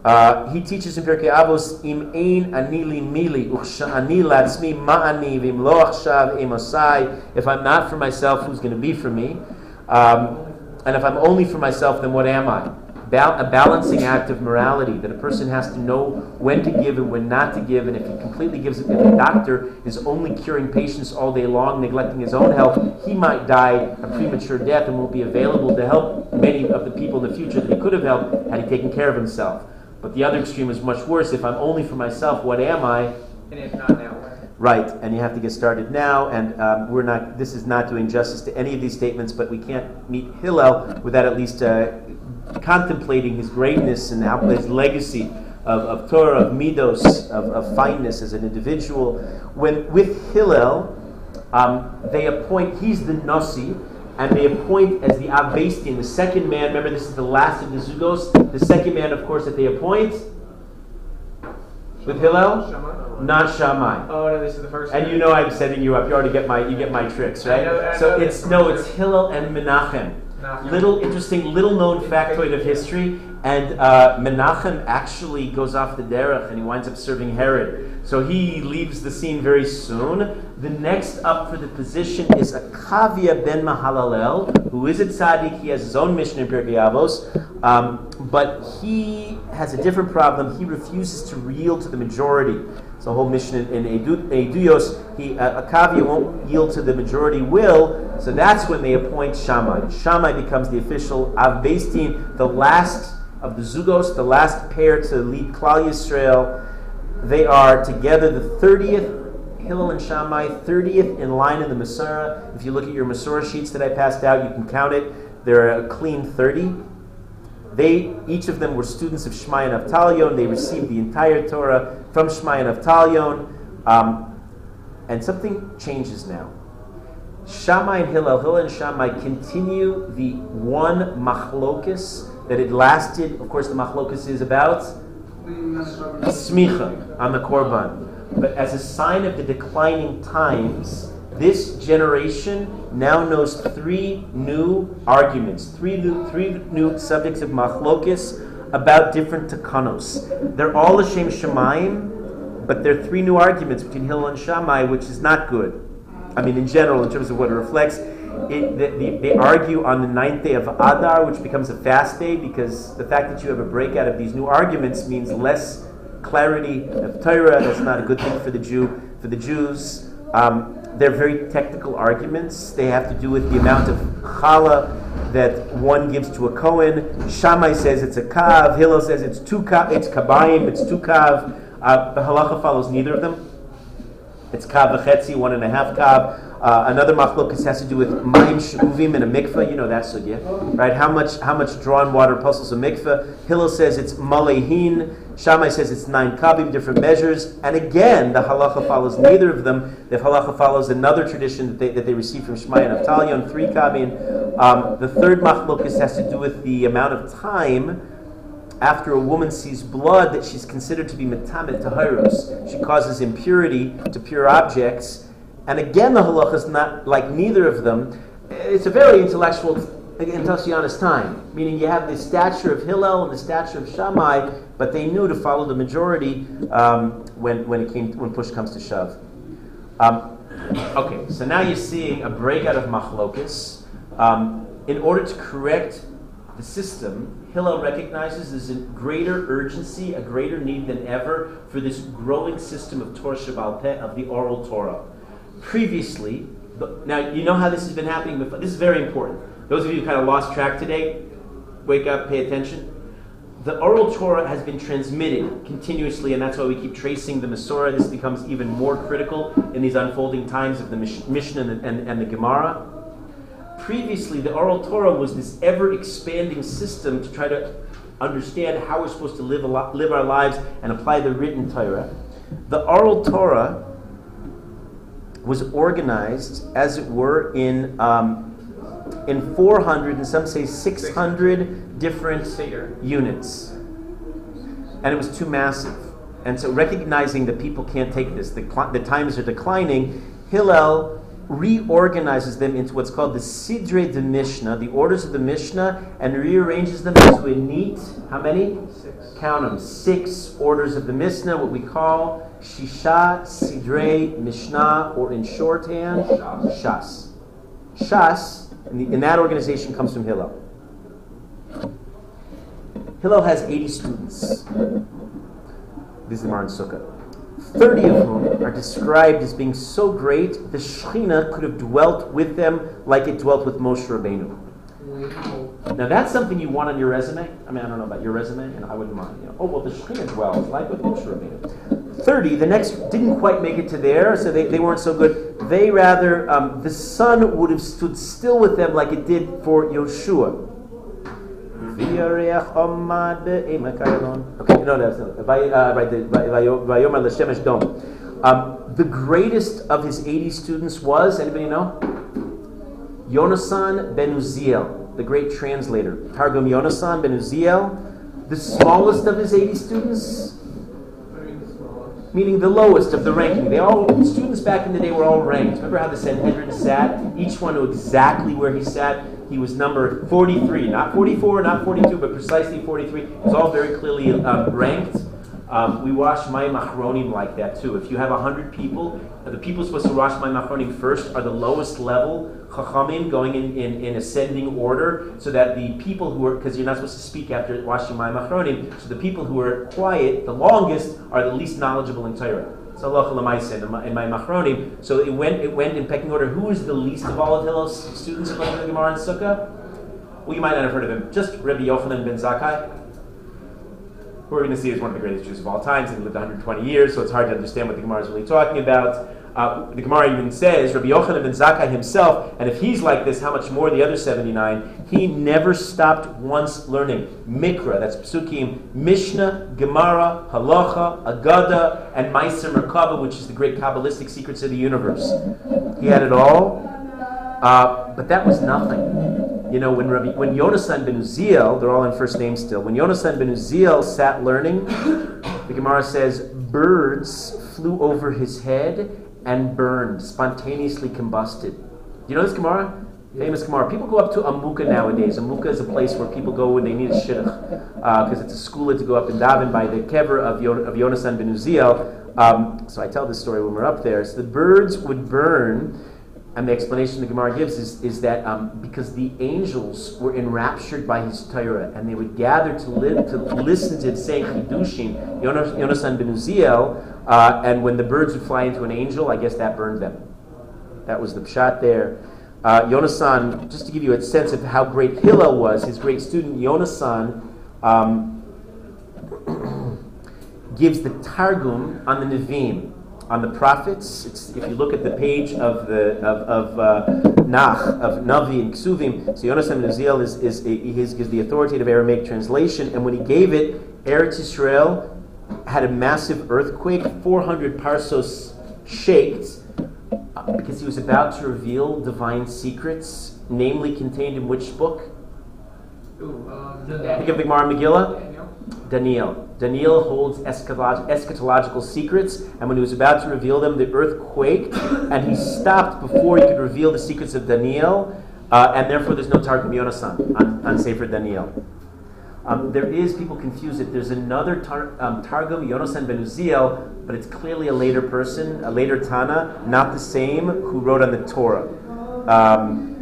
Uh, he teaches in Pirkei Avos, "Im ein anili mili uchshani latzmi ma'ani v'im lo achshav emosai." If I'm not for myself, who's going to be for me? Um, and if I'm only for myself, then what am I? Bal- a balancing act of morality that a person has to know when to give and when not to give. And if he completely gives, it, if a doctor is only curing patients all day long, neglecting his own health, he might die a premature death and won't be available to help many of the people in the future that he could have helped had he taken care of himself. But the other extreme is much worse. If I'm only for myself, what am I? And if not now, Right, and you have to get started now. And um, we're not. This is not doing justice to any of these statements, but we can't meet Hillel without at least uh, contemplating his greatness and how, his legacy of, of Torah, of midos, of, of fineness as an individual. When with Hillel, um, they appoint. He's the nasi, and they appoint as the Av Beis Din, the second man. Remember, this is the last of the Zugos. The second man, of course, that they appoint with Hillel not Shammai. Oh no, this is the first. And you know I'm setting you up. You already get my you get my tricks, right? I know- I so know it's no, it's Hillel and Menachem. Little interesting, little known factoid of history. And uh, Menachem actually goes off the derech and he winds up serving Herod. So he leaves the scene very soon. The next up for the position is Akavia ben Mahalalel, who is a tzaddik. He has his own mission in Pirkei Avos, um, but he has a different problem. He refuses to yield to the majority. It's a whole mission in, in Edu, Eduyos. He, uh, Akavia won't yield to the majority will, so that's when they appoint Shammai. Shammai becomes the official Av Beis Din, the last of the Zugos, the last pair to lead Klal Yisrael. They are together the 30th, Hillel and Shammai, 30th in line in the Masorah. If you look at your Masorah sheets that I passed out, you can count it. They're a clean 30. They, each of them were students of Shmaya and Avtalion. They received the entire Torah from Shmaya and Avtalion. Um, and something changes now. Shammai and Hillel, Hillel and Shammai continue the one machlokus that had lasted. Of course, the machlokus is about smicha on the korban. But as a sign of the declining times, this generation now knows three new arguments, three new, three new subjects of machlokis about different takanos. They're all Hashem Shemaim, but there are three new arguments between Hillel and Shammai, which is not good. I mean, in general, in terms of what it reflects, it, the, the, they argue on the ninth day of Adar, which becomes a fast day, because the fact that you have a breakout of these new arguments means less clarity of Torah. That's not a good thing for the Jew, for the Jews. Um, they're very technical arguments. They have to do with the amount of challah that one gives to a Kohen. Shammai says it's a kav. Hillel says it's two kav. It's kabayim. It's two kav. Uh, the halacha follows neither of them. It's kav v'chetzi, one and a half kav. Uh, another machlokas has to do with mayim she'uvim in a mikveh. You know that sugya, right? How much how much drawn water pulses a mikveh? Hillel says it's malehin. Shammai says it's nine kabim, different measures. And again, the halacha follows neither of them. The halacha follows another tradition that they, that they received from Shmaya and Avtalion, three kabim. Um, the third machlokas has to do with the amount of time after a woman sees blood that she's considered to be metamet to hyros. She causes impurity to pure objects. And again, the halacha is not like neither of them. It's a very intellectual, intelligent time, meaning you have the stature of Hillel and the stature of Shammai, but they knew to follow the majority um, when, when, it came, when push comes to shove. Um, okay, so now you're seeing a breakout of machlokus. Um, in order to correct the system, Hillel recognizes there's a greater urgency, a greater need than ever for this growing system of Torah Sheba'al Peh, of the oral Torah. Previously, now you know how this has been happening before. This is very important. Those of you who kind of lost track today, wake up, pay attention. The oral Torah has been transmitted continuously, and that's why we keep tracing the Masorah. This becomes even more critical in these unfolding times of the Mishnah and, and, and the Gemara. Previously, the oral Torah was this ever expanding system to try to understand how we're supposed to live, live our lives and apply the written Torah. The oral Torah was organized, as it were, in um, in 400 and some say 600 different units, and it was too massive. And so, recognizing that people can't take this, the, the times are declining. Hillel reorganizes them into what's called the Sidre de Mishnah, the orders of the Mishnah, and rearranges them into a neat, how many? Six. Count them, six orders of the Mishnah, what we call Shisha Sidre Mishnah, or in shorthand, Shas. Shas, in, the, in that organization, comes from Hillel. Hillel has 80 students. This is the Mar in Sukkah. 30 of whom are described as being so great, the Shekhinah could have dwelt with them like it dwelt with Moshe Rabbeinu. Now that's something you want on your resume. I mean, I don't know about your resume, and I wouldn't mind. You know, oh well, the Shekhinah dwells like with Moshe Rabbeinu. Thirty, the next didn't quite make it to there, so they, they weren't so good. They rather, um, the sun would have stood still with them like it did for Yoshua. Okay, no, that's not. Uh, Right. Um, the greatest of his 80 students was, anybody know? Yonasan ben Uziel, the great translator. Targum Yonasan ben Uziel. The smallest of his 80 students? Meaning the lowest of the ranking. They all students back in the day were all ranked. Remember how the Sanhedrin sat? Each one knew exactly where he sat. He was number 43, not 44, not 42, but precisely 43. It was all very clearly um, ranked. Um, we wash mayim achronim like that too. If you have 100 people, the people supposed to wash mayim achronim first are the lowest level chachamim going in, in, in ascending order, so that the people who are, because you're not supposed to speak after washing mayim achronim, so the people who are quiet, the longest, are the least knowledgeable in Torah. So in my machronim. So it went it went in pecking order. Who is the least of all of Hillel's students of the Gemara and Sukkah? Well, you might not have heard of him. Just Rabbi Yochanan ben Zakkai, who we're going to see is one of the greatest Jews of all times, he lived 120 years, so it's hard to understand what the Gemara is really talking about. Uh, the Gemara even says, Rabbi Yochanan ben Zakkai himself, and if he's like this, how much more the other 79? He never stopped once learning Mikra, that's Psukim, Mishnah, Gemara, Halacha, Agada, and Meiser Merkaba, which is the great Kabbalistic secrets of the universe. He had it all, uh, but that was nothing. You know, when Rabbi, when Yonasan ben Uziel, they're all in first name still, when Yonasan ben Uziel sat learning, the Gemara says, birds flew over his head and burned, spontaneously combusted. You know this Gemara? Famous Gemara. People go up to Amuka nowadays. Amuka is a place where people go when they need a shidduch, because uh, it's a school to go up and daven by the kever of, Yon- of Yonasan ben Uziel. Um, so I tell this story when we're up there. So the birds would burn, and the explanation the Gemara gives is, is that um, because the angels were enraptured by his Torah, and they would gather to, live, to listen to him saying Chidushim, Yonasan ben Uziel, uh, and when the birds would fly into an angel, I guess that burned them. That was the pshat there. Uh, Yonasan, just to give you a sense of how great Hillel was, his great student Yonasan um, gives the Targum on the Nevi'im, on the prophets. It's, if you look at the page of the of, of uh, Nach of Navi and Ksuvim, so Yonasan Uziel is, is, is, is the authoritative Aramaic translation, and when he gave it, Eretz Israel had a massive earthquake, 400 parsos shaked, because he was about to reveal divine secrets, namely contained in which book? Ooh, um, Think of the Gemara Megillah? Daniel. Daniel holds eschatological secrets, and when he was about to reveal them, the earth quaked, and he stopped before he could reveal the secrets of Daniel, uh, and therefore there's no Targum Yonasan on, on Sefer Daniel. Um, there is, people confuse it. There's another tar, um, Targum, Yonasan ben Uziel, but it's clearly a later person, a later Tana, not the same, who wrote on the Torah. Um,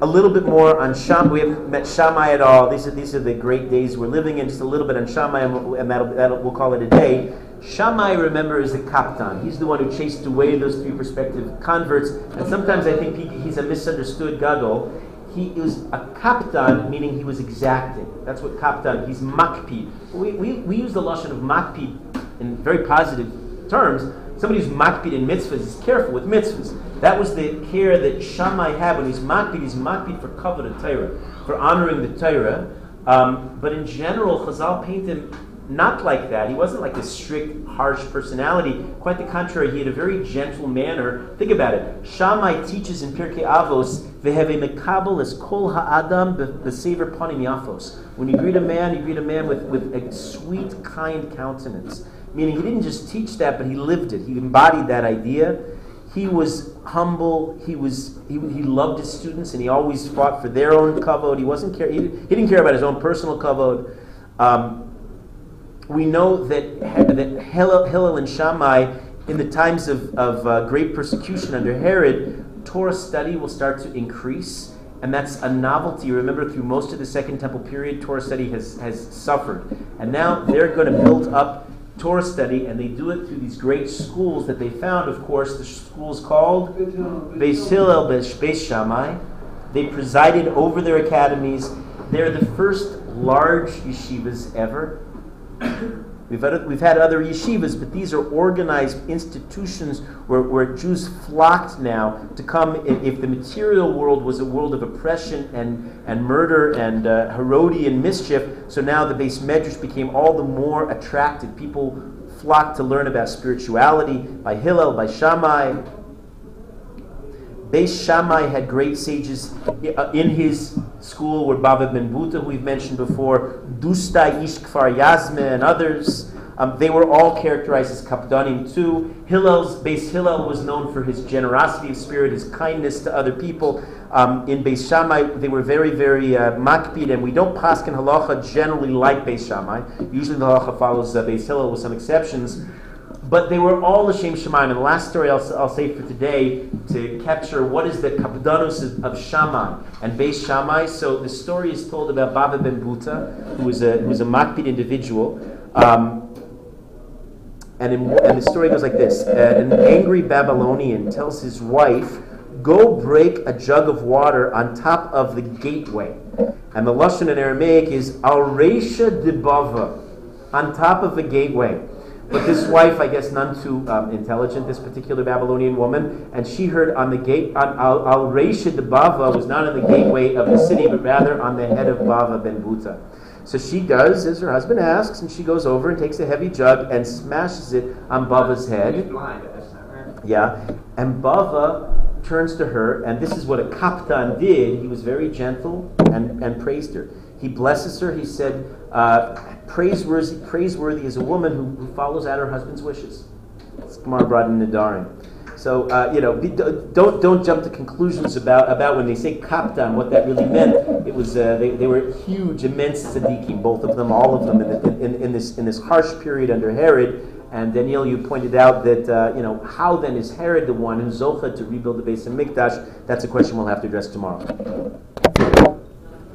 a little bit more on Shammai. We haven't met Shammai at all. These are, these are the great days we're living in. Just a little bit on Shammai, and that'll, that'll, we'll call it a day. Shammai, remember, is a kapdan. He's the one who chased away those three prospective converts. And sometimes I think he, he's a misunderstood gadol he was a kapdan, meaning he was exacting. That's what kapdan, he's makpid. We, we, we use the lashon of makpid in very positive terms. Somebody who's makpid in mitzvahs is careful with mitzvahs. That was the care that Shammai had when he's makpid. He's makpid for covenant Torah, for honoring the Torah. Um, but in general, Chazal paint him not like that. He wasn't like a strict, harsh personality. Quite the contrary, he had a very gentle manner. Think about it. Shammai teaches in Pirkei Avos, "Veheve mekabel es kol ha'adam b'sever panim yafos." When you greet a man, you greet a man with, with a sweet, kind countenance. Meaning, he didn't just teach that, but he lived it. He embodied that idea. He was humble. He was he, he loved his students, and he always fought for their own kavod. He wasn't care. He, he didn't care about his own personal kavod. Um, we know that, that Hillel and Shammai, in the times of, of uh, great persecution under Herod, Torah study will start to increase. And that's a novelty. Remember, through most of the Second Temple period, Torah study has, has suffered. And now they're going to build up Torah study, and they do it through these great schools that they found, of course. The schools called Beis Hillel, Beis Shammai. They presided over their academies. They're the first large yeshivas ever. We've had, we've had other yeshivas, but these are organized institutions where, where Jews flocked now to come. If the material world was a world of oppression and, and murder and uh, Herodian mischief, so now the beis medrash became all the more attractive. People flocked to learn about spirituality by Hillel, by Shammai. Beis Shammai had great sages uh, in his school were Bava ben Buta, who we've mentioned before, Dusta Ish Kfar and others. Um, they were all characterized as Kapdanim too. Hillel's Beis Hillel was known for his generosity of spirit, his kindness to other people. Um, in Beis Shammai, they were very, very uh, makpid, and we don't paskin halacha generally like Beis Shammai. Usually the halacha follows uh, Beis Hillel with some exceptions. But they were all L'Shem Shemaim. And the last story I'll, I'll say for today to capture what is the kapdanos of, Shammai and Beis Shammai. So the story is told about Baba ben Buta, who was a, who was a makpid individual. Um, and, in, and the story goes like this uh, An angry Babylonian tells his wife, Go break a jug of water on top of the gateway. And the Lashon in Aramaic is Al Reisha de Bava, on top of the gateway. But this wife, I guess, none too um, intelligent, this particular Babylonian woman, and she heard on the gate, on Al, de Bava was not on the gateway of the city, but rather on the head of Bava ben Buta. So she does as her husband asks, and she goes over and takes a heavy jug and smashes it on Bava's head. He's blind at this time, right? Yeah, and Bava turns to her, and this is what a kapdan did. He was very gentle and, and praised her. He blesses her. He said, uh, praiseworthy, praiseworthy is a woman who, who follows out her husband's wishes. It's Gemara brought in. So uh, you know, don't don't jump to conclusions about, about when they say kapdan, what that really meant. It was uh, they, they were huge, immense tzaddikim, both of them, all of them, in, in, in this in this harsh period under Herod. And Daniel, you pointed out that uh, you know how then is Herod the one who's zocha to rebuild the Beis Hamikdash? That's a question we'll have to address tomorrow.